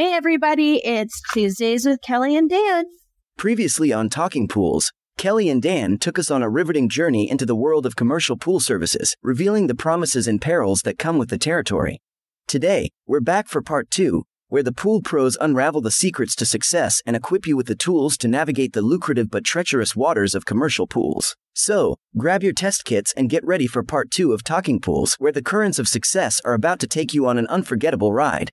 Hey, everybody, it's Tuesdays with Kelli and Dan. Previously on Talking Pools, Kelli and Dan took us on a riveting journey into the world of commercial pool services, revealing the promises and perils that come with the territory. Today, we're back for part two, where the pool pros unravel the secrets to success and equip you with the tools to navigate the lucrative but treacherous waters of commercial pools. So, grab your test kits and get ready for part two of Talking Pools, where the currents of success are about to take you on an unforgettable ride.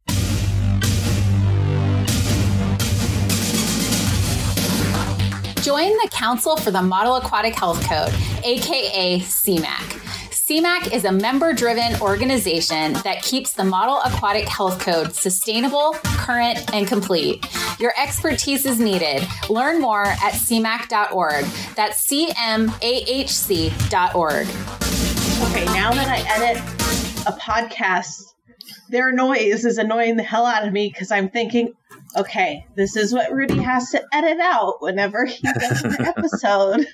Join the Council for the Model Aquatic Health Code, aka CMAHC. CMAHC is a member driven organization that keeps the Model Aquatic Health Code sustainable, current, and complete. Your expertise is needed. Learn more at cmac.org. That's cmahc.org. Okay, now that I edit a podcast, their noise is annoying the hell out of me because I'm thinking, okay, this is what Rudy has to edit out whenever he does an episode.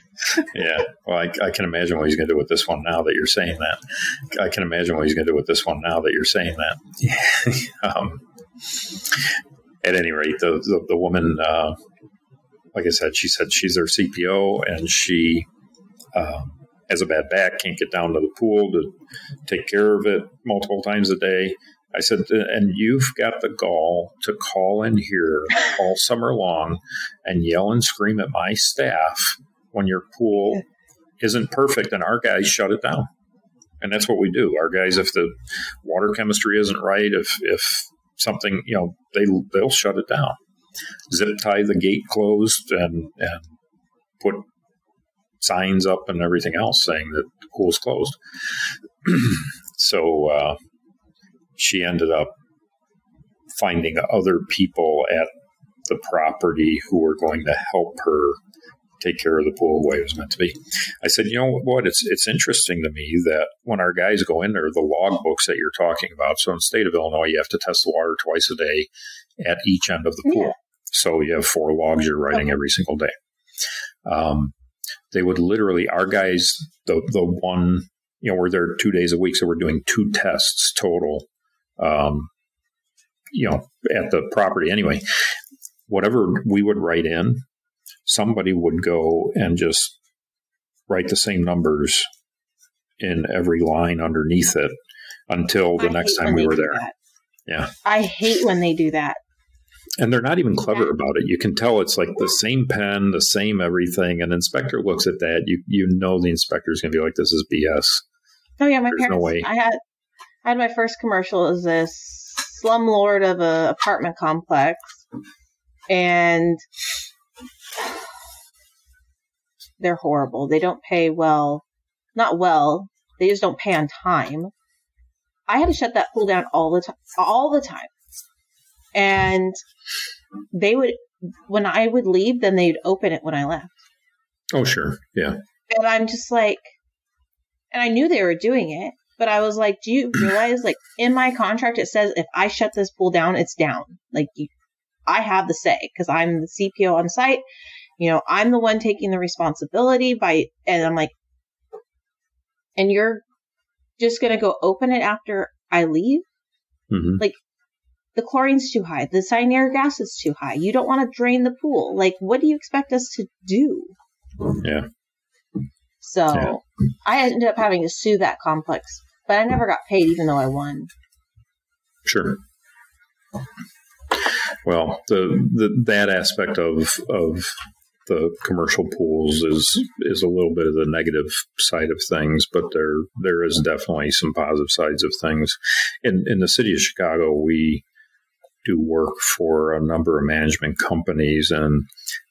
yeah, well, I, I, can imagine what he's going to do with this one now that you're saying that. I can imagine what he's going to do with this one now that you're saying that. um, at any rate, the the, the woman, uh, like I said, she said she's their CPO and she. Um, has a bad back, can't get down to the pool to take care of it multiple times a day. I said, and you've got the gall to call in here all summer long and yell and scream at my staff when your pool isn't perfect and our guys shut it down. And that's what we do. Our guys, if the water chemistry isn't right, if, if something, you know, they, they'll shut it down. Zip tie the gate closed and, and put signs up and everything else saying that the pool's closed. so, uh, she ended up finding other people at the property who were going to help her take care of the pool the way it was meant to be. I said, you know what? It's it's interesting to me that when our guys go in there, the log books that you're talking about. So in the state of Illinois, you have to test the water twice a day at each end of the pool. Yeah. So you have four logs you're writing every single day. Um, they would literally, our guys, the the one, you know, we're there two days a week, so we're doing two tests total um, you know, at the property anyway. Whatever we would write in, somebody would go and just write the same numbers in every line underneath it until the I next time we were there. That. Yeah. I hate when they do that. And they're not even clever about it. You can tell it's like the same pen, the same everything. An inspector looks at that, you you know the inspector is going to be like, "This is BS." Oh yeah, my There's parents. No. I had I had my first commercial as this slumlord of an apartment complex, and they're horrible. They don't pay well, not well. They just don't pay on time. I had to shut that pool down all the time, all the time, and they would when I would leave, then they'd open it when I left. Oh, sure, yeah. And I'm just like, and I knew they were doing it, but I was like, do you realize, like, in my contract, it says if I shut this pool down, it's down. Like, you, I have the say because I'm the CPO on site. You know, I'm the one taking the responsibility by, and I'm like, and you're just going to go open it after I leave? Mm-hmm. Like, the chlorine's too high. The cyanuric acid's too high. You don't want to drain the pool. Like, what do you expect us to do? Yeah. So yeah. I ended up having to sue that complex but I never got paid, even though I won. Sure. Well, the, the that aspect of of the commercial pools is is a little bit of the negative side of things, but there there is definitely some positive sides of things. In in the city of Chicago, we do work for a number of management companies, and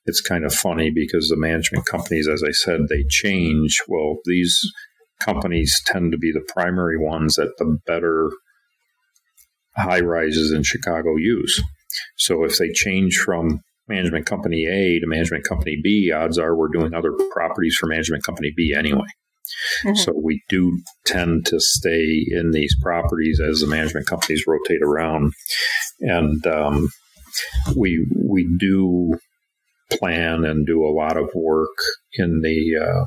it's kind of funny because the management companies, as I said, they change. Well, these companies tend to be the primary ones that the better high rises in Chicago use. So if they change from management company A to management company B, odds are we're doing other properties for management company B anyway. Mm-hmm. So we do tend to stay in these properties as the management companies rotate around, and um, we we do plan and do a lot of work in the uh,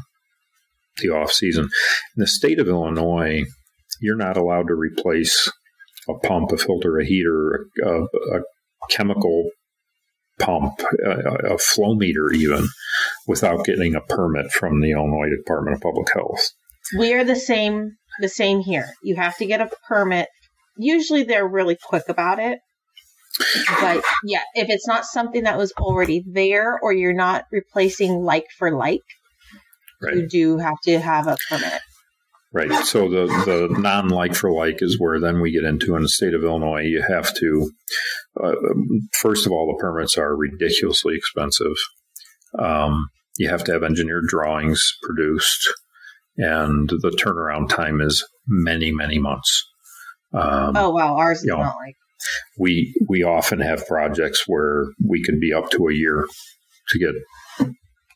the off season. In the state of Illinois, you're not allowed to replace a pump, a filter, a heater, a, a chemical pump, a, a flow meter, even without getting a permit from the Illinois Department of Public Health. We are the same. The same here. You have to get a permit. Usually, they're really quick about it. But yeah, if it's not something that was already there, or you're not replacing like for like, right. you do have to have a permit. Right. So the, the non like for like is where then we get into in the state of Illinois, you have to, uh, first of all, the permits are ridiculously expensive. Um, you have to have engineered drawings produced, and the turnaround time is many, many months. Um, oh, wow. Ours is not like. We, we often have projects where we could be up to a year to get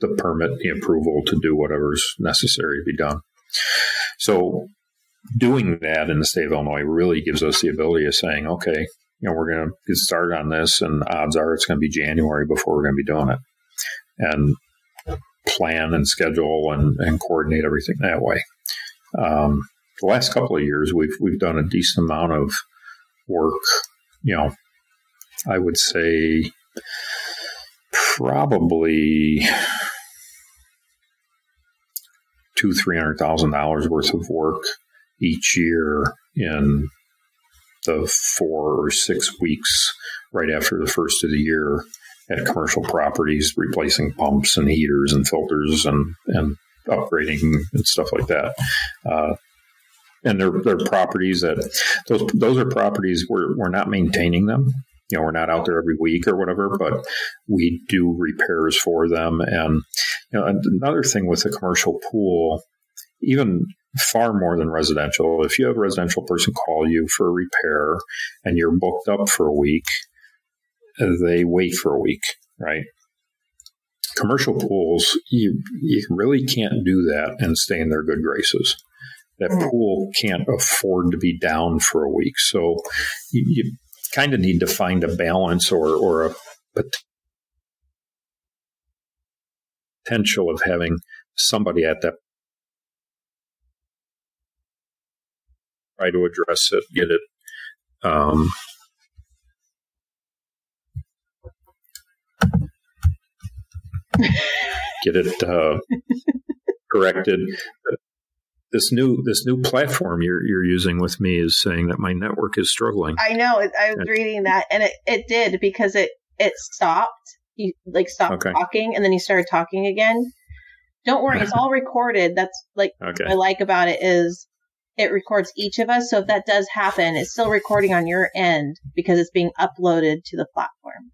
the permit, the approval to do whatever's necessary to be done. So doing that in the state of Illinois really gives us the ability of saying, okay, you know, we're going to get started on this, and odds are it's going to be January before we're going to be doing it, and plan and schedule and, and coordinate everything that way. Um, the last couple of years, we've we've done a decent amount of work. You know, I would say probably two three hundred thousand dollars worth of work each year in the four or six weeks right after the first of the year at commercial properties, replacing pumps and heaters and filters and and upgrading and stuff like that. Uh, and they're, they're properties that those those are properties we're, we're not maintaining them you know we're not out there every week or whatever but we do repairs for them. And you know another thing with a commercial pool even far more than residential if you have a residential person call you for a repair and you're booked up for a week they wait for a week right? Commercial pools you you really can't do that and stay in their good graces. That mm. pool can't afford to be down for a week. So you, you kind of need to find a balance or, or a potential of having somebody at that try to address it, get it um, get it uh, corrected this new this new platform you're you're using with me is saying that my network is struggling. I know. I was reading that, and it, it did because it it stopped. You like stopped okay. talking, and then you started talking again. Don't worry, it's all recorded. That's like okay. what I like about it is it records each of us. So if that does happen, it's still recording on your end because it's being uploaded to the platform.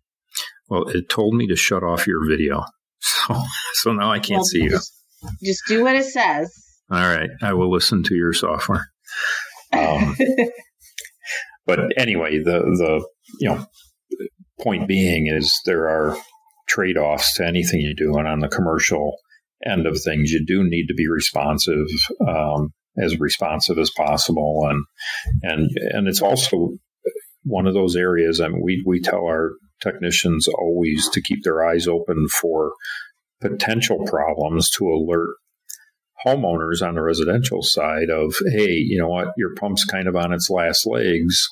Well, it told me to shut off your video, so so now I can't well, see just, you. Just do what it says. All right, I will listen to your software. Um, but anyway, the the you know point being is there are trade offs to anything you do, and on the commercial end of things, you do need to be responsive, um, as responsive as possible, and and and it's also one of those areas. I mean, we we tell our technicians always to keep their eyes open for potential problems to alert homeowners on the residential side of, hey, you know what, your pump's kind of on its last legs.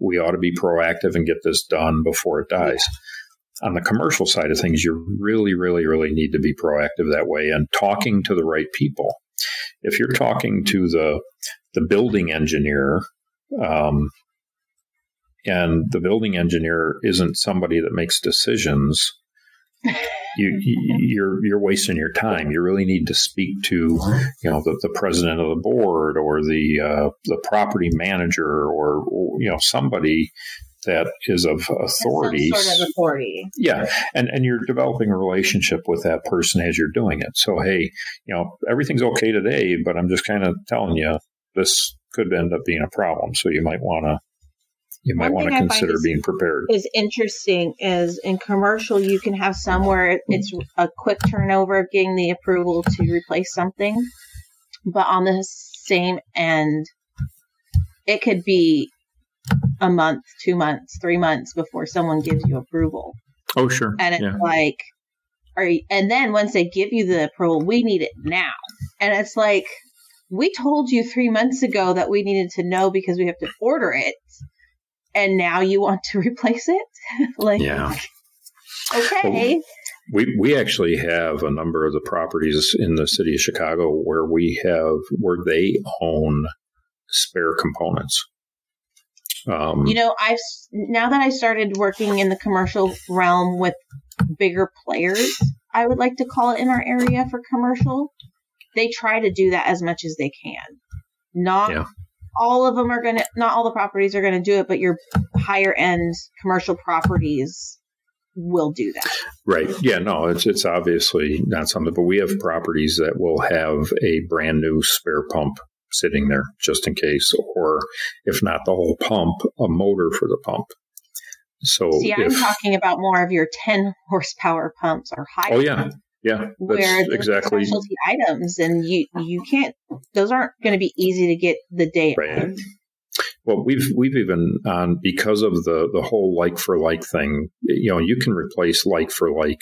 We ought to be proactive and get this done before it dies. On the commercial side of things, you really, really, really need to be proactive that way and talking to the right people. If you're talking to the the building engineer, um, and the building engineer isn't somebody that makes decisions you, you're you're wasting your time. You really need to speak to you know the, the president of the board or the uh, the property manager or, or, you know somebody that is of authority. Sort of authority. Yeah, and and you're developing a relationship with that person as you're doing it. So hey, you know everything's okay today, but I'm just kind of telling you this could end up being a problem. So you might want to you might want to consider being prepared. Is interesting is in commercial you can have somewhere it's a quick turnover of getting the approval to replace something, but on the same end, it could be a month, two months, three months before someone gives you approval. Oh, sure. And it's yeah. like, are you, and then once they give you the approval, we need it now. And it's like, we told you three months ago that we needed to know because we have to order it. And now you want to replace it? like, yeah. Okay. Well, we we actually have a number of the properties in the city of Chicago where we have where they own spare components. Um, you know, I've now that I started working in the commercial realm with bigger players, I would like to call it in our area for commercial. They try to do that as much as they can. Not yeah. All of them are going to, not all the properties are going to do it, but your higher end commercial properties will do that. Right. Yeah. No, it's it's obviously not something, but we have properties that will have a brand new spare pump sitting there just in case, or if not the whole pump, a motor for the pump. So, see, I'm talking about more of your 10 horsepower pumps or higher. Oh yeah, yeah, where exactly specialty items, and you you can't; those aren't going to be easy to get the day right. of. Well, we've we've even um, because of the the whole like for like thing. You know, you can replace like for like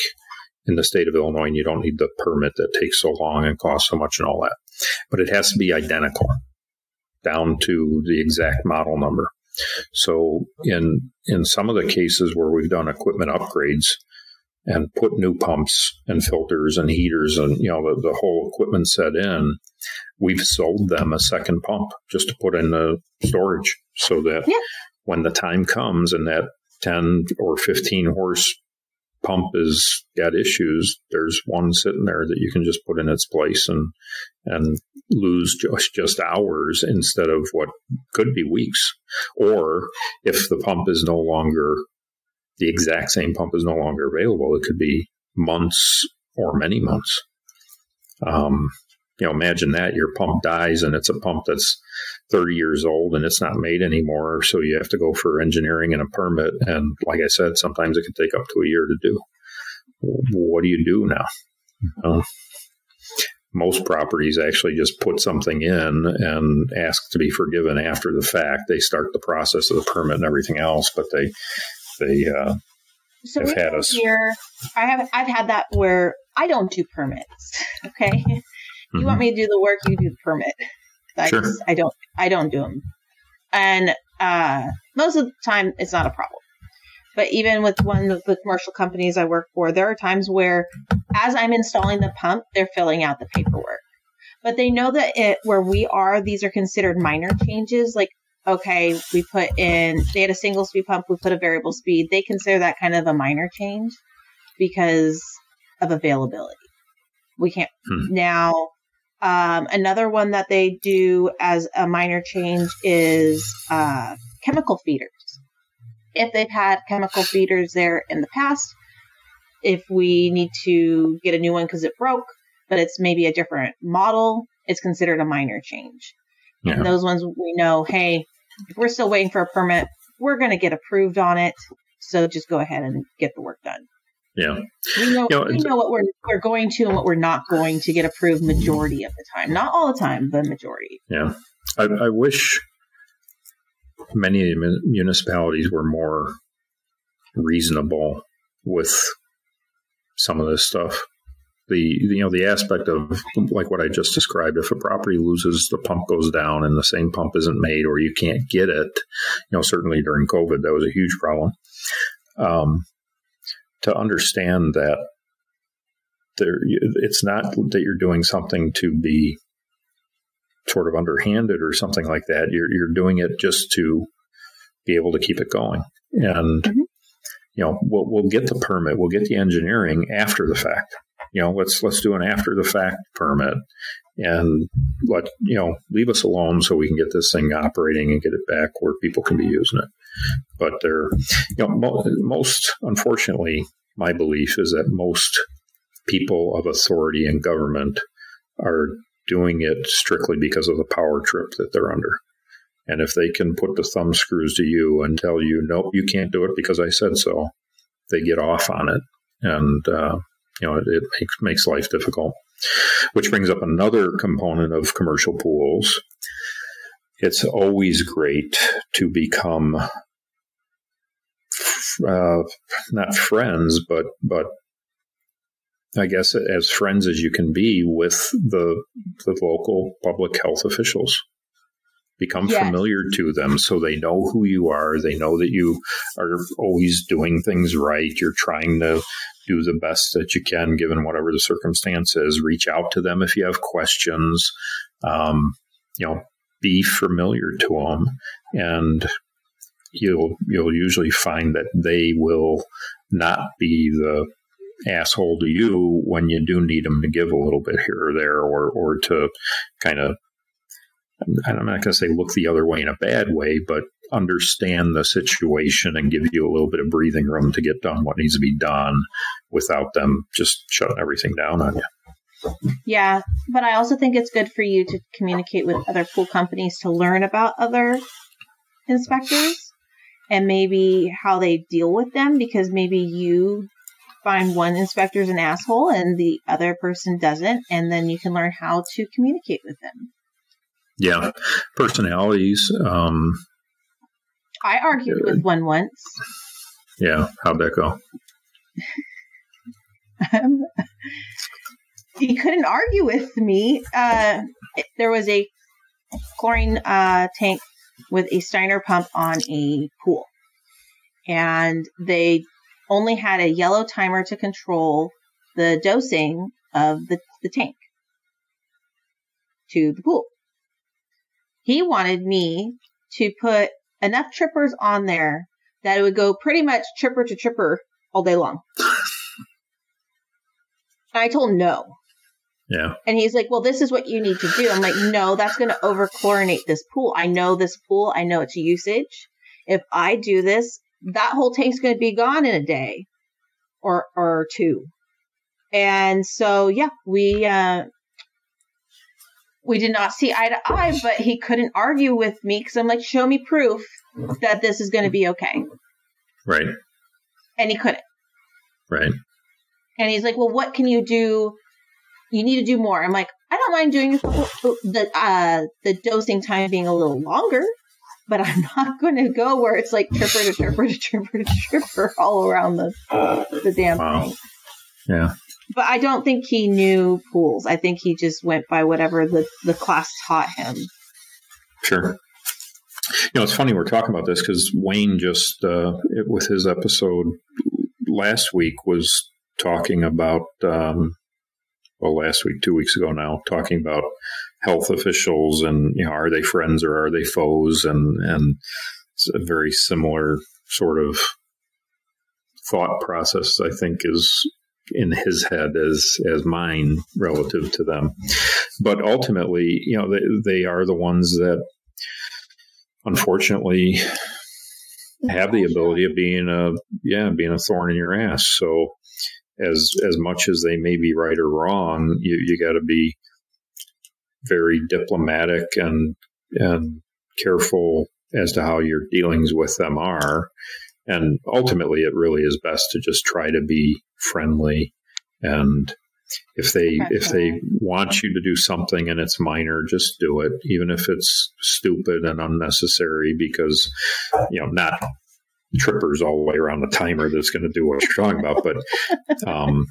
in the state of Illinois, and you don't need the permit that takes so long and costs so much and all that. But it has to be identical down to the exact model number. So in in some of the cases where we've done equipment upgrades and put new pumps and filters and heaters and you know the, the whole equipment set in, we've sold them a second pump just to put in the storage so that yeah. when the time comes and that 10 or 15 horse pump is got issues, there's one sitting there that you can just put in its place and and lose just, just hours instead of what could be weeks. Or if the pump is no longer the exact same pump is no longer available, it could be months or many months. Um, you know, imagine that your pump dies and it's a pump that's 30 years old and it's not made anymore. So you have to go for engineering and a permit. And like I said, sometimes it can take up to a year to do. What do you do now? most properties actually just put something in and ask to be forgiven after the fact. They start the process of the permit and everything else, but they they uh, so have had us here. I have I've had that where I don't do permits. Okay, you mm-hmm. want me to do the work, you do the permit. I sure. Just, I don't I don't do them, and uh, most of the time it's not a problem. But even with one of the commercial companies I work for, there are times where, as I'm installing the pump, they're filling out the paperwork. But they know that it, where we are, these are considered minor changes. Like, okay, we put in, they had a single speed pump, we put a variable speed. They consider that kind of a minor change because of availability. We can't hmm. now. Um, another one that they do as a minor change is uh, chemical feeders. If they've had chemical feeders there in the past, if we need to get a new one because it broke, but it's maybe a different model, it's considered a minor change. Yeah. And those ones we know, hey, we're still waiting for a permit, we're going to get approved on it. So just go ahead and get the work done. Yeah. We know, you know we know what we're, we're going to and what we're not going to get approved majority of the time. Not all the time, but majority. Yeah. I, I wish many municipalities were more reasonable with some of this stuff. The you know the aspect of like what I just described. If a property loses, the pump goes down, and the same pump isn't made, or you can't get it. You know, certainly during COVID, that was a huge problem. Um, to understand that there, it's not that you're doing something to be sort of underhanded or something like that. You're you're doing it just to be able to keep it going. And mm-hmm. you know, we'll we'll get the permit, we'll get the engineering after the fact. You know, let's let's do an after the fact permit and let you know leave us alone so we can get this thing operating and get it back where people can be using it. But they're you know mo- most unfortunately, my belief is that most people of authority and government are doing it strictly because of the power trip that they're under. And if they can put the thumb screws to you and tell you, nope, you can't do it because I said so, they get off on it. And, uh, you know, it, it, makes, makes life difficult. Which brings up another component of commercial pools. It's always great to become uh, not friends, but but I guess as friends as you can be with the the local public health officials. Become yes. familiar to them so they know who you are. They know that you are always doing things right. You're trying to do the best that you can given whatever the circumstances. Reach out to them if you have questions. Um, you know, be familiar to them, and you'll you'll usually find that they will not be the asshole to you when you do need them to give a little bit here or there, or or to kind of I'm not going to say look the other way in a bad way, but understand the situation and give you a little bit of breathing room to get done what needs to be done without them just shutting everything down on you. Yeah, but I also think it's good for you to communicate with other pool companies to learn about other inspectors and maybe how they deal with them because maybe you find one inspector's an asshole and the other person doesn't, and then you can learn how to communicate with them. Yeah, personalities. Um, I argued uh, with one once. Yeah, how'd that go? um, he couldn't argue with me. Uh, there was a chlorine uh, tank with a Stenner pump on a pool, and they only had a yellow timer to control the dosing of the, the tank to the pool. He wanted me to put enough trippers on there that it would go pretty much tripper to tripper all day long. and I told him no. Yeah. And he's like, well, this is what you need to do. I'm like, no, that's going to over chlorinate this pool. I know this pool. I know its usage. If I do this, that whole tank's going to be gone in a day or or two. And so yeah, we uh we did not see eye to eye, but he couldn't argue with me because I'm like, show me proof that this is going to be okay. Right. And he couldn't. Right. And he's like, well, what can you do? You need to do more. I'm like, I don't mind doing the uh, the dosing time being a little longer but I'm not going to go where it's like tripper to tripper to tripper to tripper all around the the damn wow. thing. Yeah. But I don't think he knew pools. I think he just went by whatever the, the class taught him. Sure. You know, it's funny we're talking about this because Wayne just, uh, it, with his episode last week, was talking about, um, well, last week, two weeks ago now, talking about health officials and you know are they friends or are they foes and and it's a very similar sort of thought process I think is in his head as as mine relative to them but ultimately you know they, they are the ones that unfortunately have the ability of being a yeah being a thorn in your ass so as as much as they may be right or wrong you you got to be very diplomatic and and careful as to how your dealings with them are. And ultimately, it really is best to just try to be friendly. And if they if they want you to do something and it's minor, just do it, even if it's stupid and unnecessary. Because you know, not trippers all the way around the timer that's going to do what you're talking about, but um,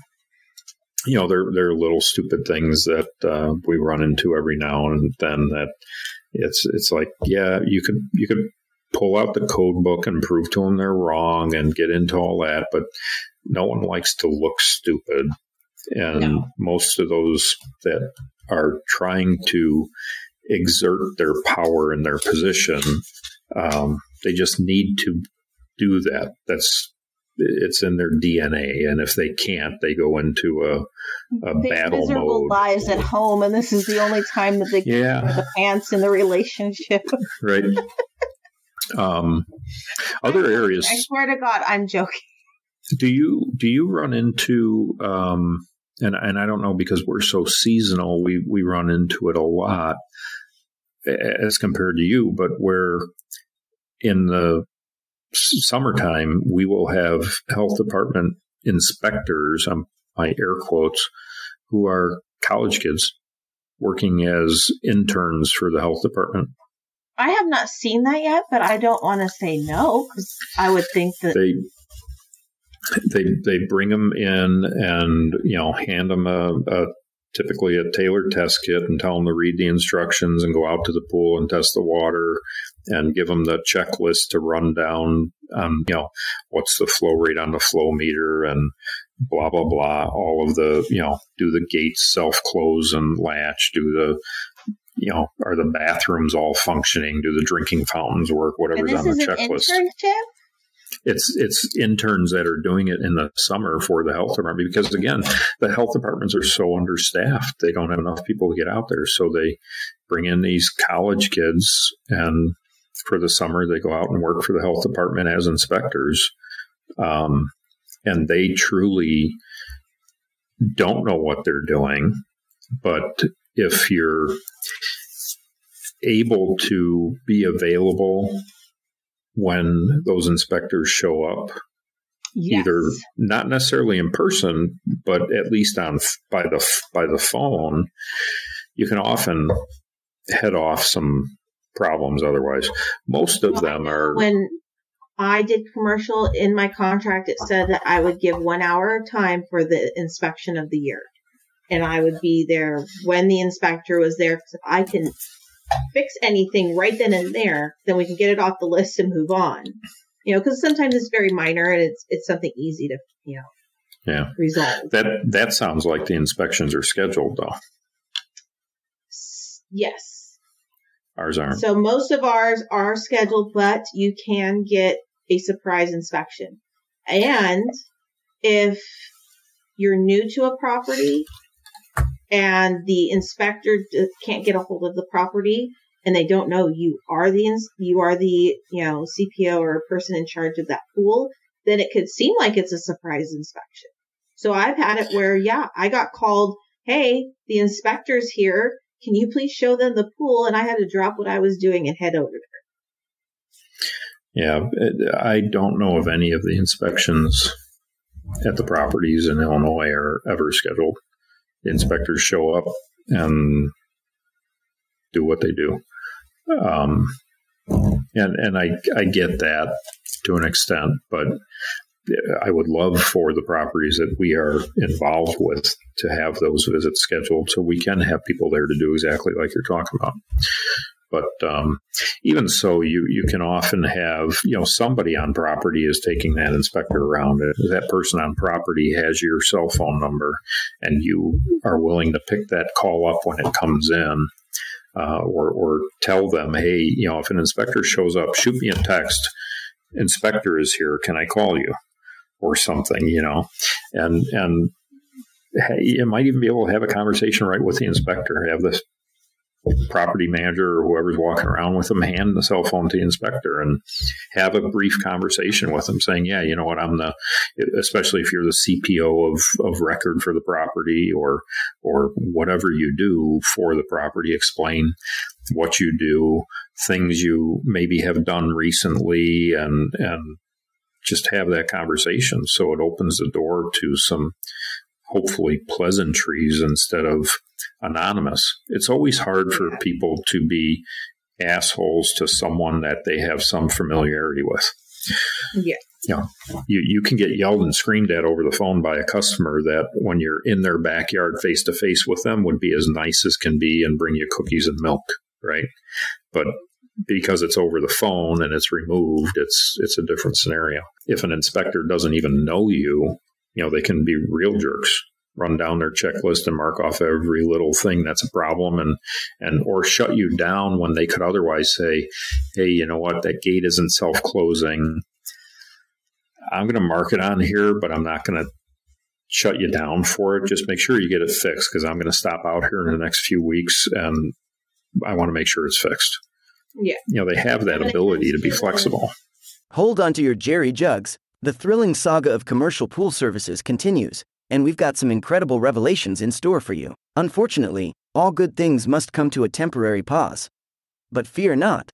you know, there there are little stupid things that uh, we run into every now and then. That it's it's like, yeah, you could you could pull out the code book and prove to them they're wrong and get into all that, but no one likes to look stupid. And no. most of those that are trying to exert their power in their position, um, they just need to do that. That's it's in their DNA, and if they can't, they go into a, a they battle miserable mode. lives at home, and this is the only time that they Yeah. wear the pants in the relationship. right? um, other areas. I swear to God, I'm joking. Do you do you run into um, and and I don't know because we're so seasonal, we we run into it a lot as compared to you, but where in the summertime we will have health department inspectors, um, my air quotes, who are college kids working as interns for the health department. I have not seen that yet, but I don't want to say no because I would think that they they they bring them in and you know hand them a, a typically a Taylor test kit and tell them to read the instructions and go out to the pool and test the water and give them the checklist to run down um, you know what's the flow rate on the flow meter and blah blah blah. All of the you know do the gates self close and latch do the you know are the bathrooms all functioning? Do the drinking fountains work? Whatever's on the checklist. internship. It's it's interns that are doing it in the summer for the health department because again the health departments are so understaffed they don't have enough people to get out there. So they bring in these college kids and for the summer they go out and work for the health department as inspectors. Um, and they truly don't know what they're doing but if you're able to be available when those inspectors show up Yes. either not necessarily in person but at least on by the by the phone you can often head off some problems otherwise most of them are when I did commercial in my contract, it said that I would give one hour of time for the inspection of the year. And I would be there when the inspector was there. Cause I can fix anything right then and there, then we can get it off the list and move on. You know, cause sometimes it's very minor and it's, it's something easy to, you know, yeah resolve. that that sounds like the inspections are scheduled though Yes. ours aren't So most of ours are scheduled, but you can get a surprise inspection. And if you're new to a property and the inspector can't get a hold of the property and they don't know you are the you are the you know CPO or person in charge of that pool, then it could seem like it's a surprise inspection. So I've had it where yeah, I got called, "Hey, the inspector's here. Can you please show them the pool?" And I had to drop what I was doing and head over there. yeah i don't know of any of the inspections at the properties in illinois are ever scheduled inspectors show up and do what they do um, and and I I get that to an extent, but I would love for the properties that we are involved with to have those visits scheduled, so we can have people there to do exactly like you're talking about. But um, even so, you you can often have you know somebody on property is taking that inspector around. That person on property has your cell phone number, and you are willing to pick that call up when it comes in uh, or, or tell them, hey, you know, if an inspector shows up, shoot me a text. Inspector is here. Can I call you? Or something, you know, and and you might even be able to have a conversation right with the inspector. Have this property manager or whoever's walking around with them hand the cell phone to the inspector and have a brief conversation with them saying yeah you know what? I'm the especially if you're the cpo of, of record for the property or or whatever you do for the property explain what you do things you maybe have done recently and and just have that conversation. So it opens the door to some hopefully pleasantries instead of anonymous. It's always hard for people to be assholes to someone that they have some familiarity with. Yeah. You know, you, you can get yelled and screamed at over the phone by a customer that when you're in their backyard face to face with them would be as nice as can be and bring you cookies and milk, right? But because it's over the phone and it's removed, it's it's a different scenario. If an inspector doesn't even know you, you know, they can be real jerks run down their checklist and mark off every little thing that's a problem and and or shut you down when they could otherwise say hey you know what that gate isn't self-closing I'm going to mark it on here, but I'm not going to shut you down for it. Just make sure you get it fixed because I'm going to stop out here in the next few weeks and I want to make sure it's fixed. Yeah. You know, they have that ability to be flexible. Hold on to your Jerry jugs. The thrilling saga of commercial pool services continues, and we've got some incredible revelations in store for you. Unfortunately, all good things must come to a temporary pause. But fear not.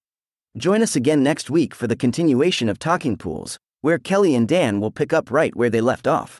Join us again next week for the continuation of Talking Pools, where Kelli and Dan will pick up right where they left off.